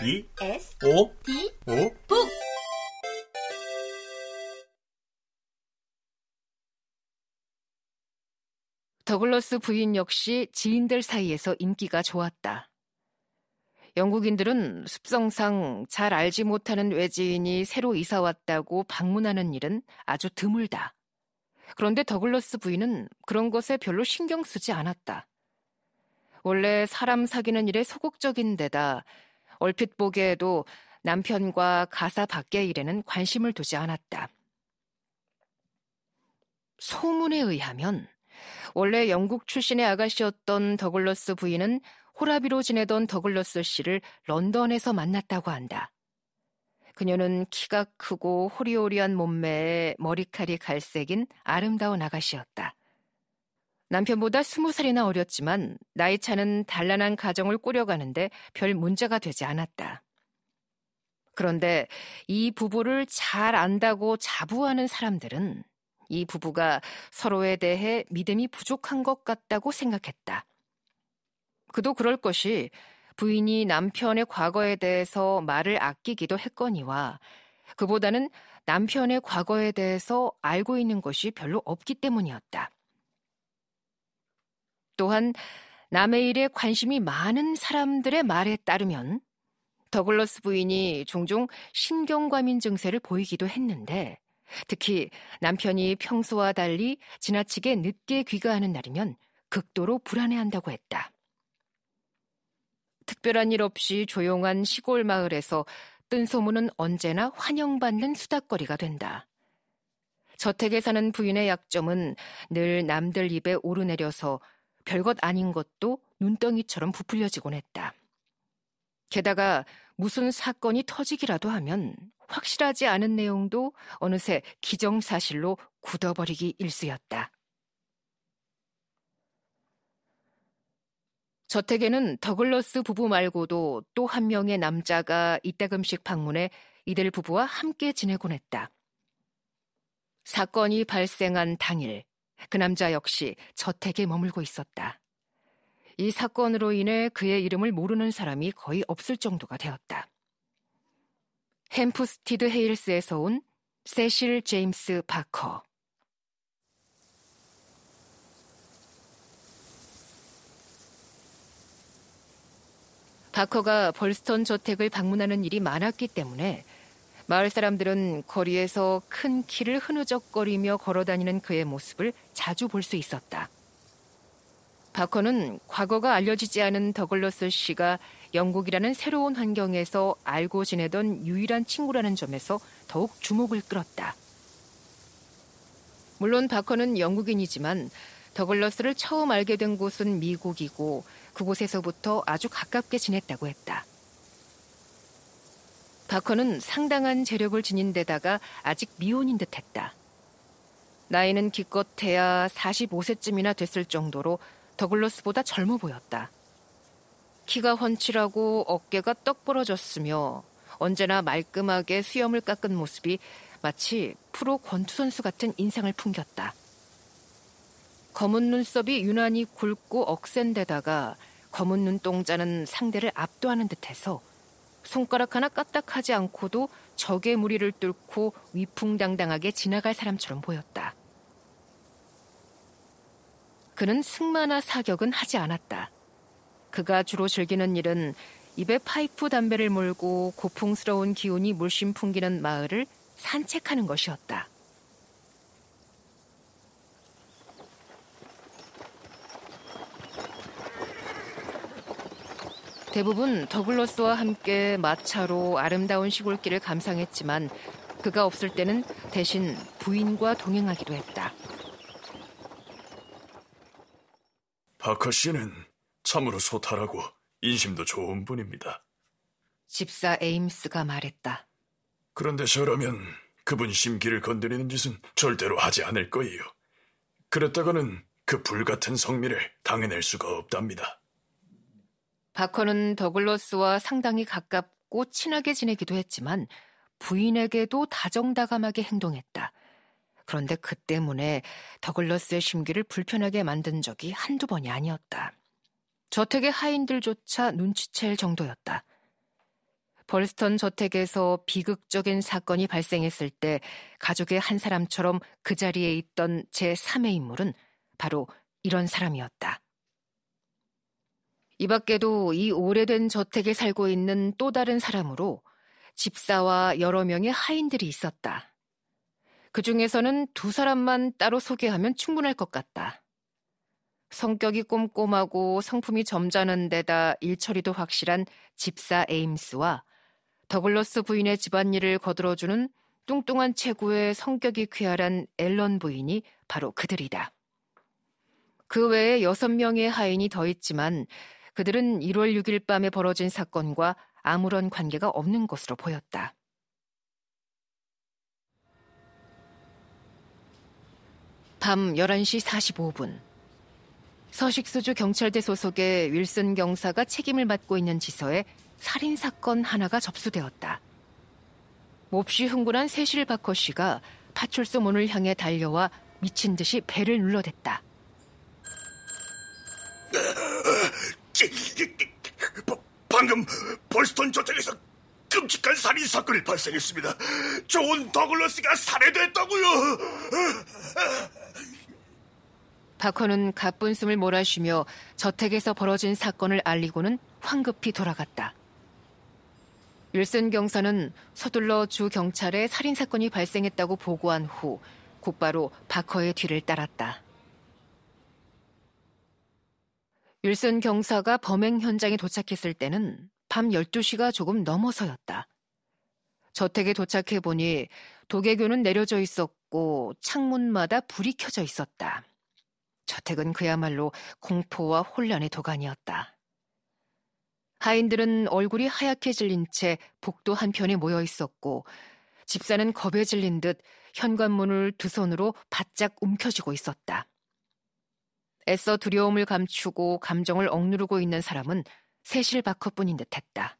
B S O D O 북 더글러스 부인 역시 지인들 사이에서 인기가 좋았다. 영국인들은 습성상 잘 알지 못하는 외지인이 새로 이사 왔다고 방문하는 일은 아주 드물다. 그런데 더글러스 부인은 그런 것에 별로 신경 쓰지 않았다. 원래 사람 사귀는 일에 소극적인 데다 얼핏 보기에도 남편과 가사 밖의 일에는 관심을 두지 않았다. 소문에 의하면 원래 영국 출신의 아가씨였던 더글러스 부인은 호라비로 지내던 더글러스 씨를 런던에서 만났다고 한다. 그녀는 키가 크고 호리호리한 몸매에 머리칼이 갈색인 아름다운 아가씨였다. 남편보다 스무 살이나 어렸지만 나이 차는 단란한 가정을 꾸려가는데 별 문제가 되지 않았다. 그런데 이 부부를 잘 안다고 자부하는 사람들은 이 부부가 서로에 대해 믿음이 부족한 것 같다고 생각했다. 그도 그럴 것이 부인이 남편의 과거에 대해서 말을 아끼기도 했거니와 그보다는 남편의 과거에 대해서 알고 있는 것이 별로 없기 때문이었다. 또한 남의 일에 관심이 많은 사람들의 말에 따르면 더글러스 부인이 종종 신경과민 증세를 보이기도 했는데 특히 남편이 평소와 달리 지나치게 늦게 귀가하는 날이면 극도로 불안해한다고 했다. 특별한 일 없이 조용한 시골 마을에서 뜬 소문은 언제나 환영받는 수다거리가 된다. 저택에 사는 부인의 약점은 늘 남들 입에 오르내려서 별것 아닌 것도 눈덩이처럼 부풀려지곤 했다. 게다가 무슨 사건이 터지기라도 하면 확실하지 않은 내용도 어느새 기정사실로 굳어버리기 일쑤였다. 저택에는 더글러스 부부 말고도 또 한 명의 남자가 이따금씩 방문해 이들 부부와 함께 지내곤 했다. 사건이 발생한 당일, 그 남자 역시 저택에 머물고 있었다. 이 사건으로 인해 그의 이름을 모르는 사람이 거의 없을 정도가 되었다. 햄프스티드 헤일스에서 온 세실 제임스 바커. 바커가 벌스턴 저택을 방문하는 일이 많았기 때문에 마을 사람들은 거리에서 큰 키를 흐느적거리며 걸어다니는 그의 모습을 자주 볼 수 있었다. 바커는 과거가 알려지지 않은 더글러스 씨가 영국이라는 새로운 환경에서 알고 지내던 유일한 친구라는 점에서 더욱 주목을 끌었다. 물론 바커는 영국인이지만 더글러스를 처음 알게 된 곳은 미국이고 그곳에서부터 아주 가깝게 지냈다고 했다. 바커는 상당한 재력을 지닌 데다가 아직 미혼인 듯 했다. 나이는 기껏해야 45세쯤이나 됐을 정도로 더글러스보다 젊어 보였다. 키가 훤칠하고 어깨가 떡 벌어졌으며 언제나 말끔하게 수염을 깎은 모습이 마치 프로 권투 선수 같은 인상을 풍겼다. 검은 눈썹이 유난히 굵고 억센 데다가 검은 눈동자는 상대를 압도하는 듯해서 손가락 하나 까딱하지 않고도 적의 무리를 뚫고 위풍당당하게 지나갈 사람처럼 보였다. 그는 승마나 사격은 하지 않았다. 그가 주로 즐기는 일은 입에 파이프 담배를 물고 고풍스러운 기운이 물씬 풍기는 마을을 산책하는 것이었다. 대부분 더글러스와 함께 마차로 아름다운 시골길을 감상했지만 그가 없을 때는 대신 부인과 동행하기도 했다. 바커 씨는 참으로 소탈하고 인심도 좋은 분입니다. 집사 에임스가 말했다. 그런데 저라면 그분 심기를 건드리는 짓은 절대로 하지 않을 거예요. 그랬다가는 그 불같은 성미를 당해낼 수가 없답니다. 바커는 더글러스와 상당히 가깝고 친하게 지내기도 했지만 부인에게도 다정다감하게 행동했다. 그런데 그 때문에 더글러스의 심기를 불편하게 만든 적이 한두 번이 아니었다. 저택의 하인들조차 눈치챌 정도였다. 벌스턴 저택에서 비극적인 사건이 발생했을 때 가족의 한 사람처럼 그 자리에 있던 제3의 인물은 바로 이런 사람이었다. 이 밖에도 이 오래된 저택에 살고 있는 또 다른 사람으로 집사와 여러 명의 하인들이 있었다. 그 중에서는 두 사람만 따로 소개하면 충분할 것 같다. 성격이 꼼꼼하고 성품이 점잖은 데다 일처리도 확실한 집사 에임스와 더글러스 부인의 집안일을 거들어주는 뚱뚱한 체구의 성격이 쾌활한 앨런 부인이 바로 그들이다. 그 외에 여섯 명의 하인이 더 있지만 그들은 1월 6일 밤에 벌어진 사건과 아무런 관계가 없는 것으로 보였다. 밤 11시 45분. 서식수주 경찰대 소속의 윌슨 경사가 책임을 맡고 있는 지서에 살인사건 하나가 접수되었다. 몹시 흥분한 세실 바커 씨가 파출소 문을 향해 달려와 미친 듯이 배를 눌러댔다. 방금 볼스턴 저택에서 끔찍한 살인 사건이 발생했습니다. 존 더글러스가 살해됐다고요. 바커는 가쁜 숨을 몰아쉬며 저택에서 벌어진 사건을 알리고는 황급히 돌아갔다. 윌슨 경사는 서둘러 주 경찰에 살인 사건이 발생했다고 보고한 후 곧바로 바커의 뒤를 따랐다. 윌슨 경사가 범행 현장에 도착했을 때는 밤 12시가 조금 넘어서였다. 저택에 도착해 보니 도개교는 내려져 있었고 창문마다 불이 켜져 있었다. 저택은 그야말로 공포와 혼란의 도가니였다. 하인들은 얼굴이 하얗게 질린 채 복도 한편에 모여 있었고 집사는 겁에 질린 듯 현관문을 두 손으로 바짝 움켜쥐고 있었다. 애써 두려움을 감추고 감정을 억누르고 있는 사람은 세실 바커뿐인 듯했다.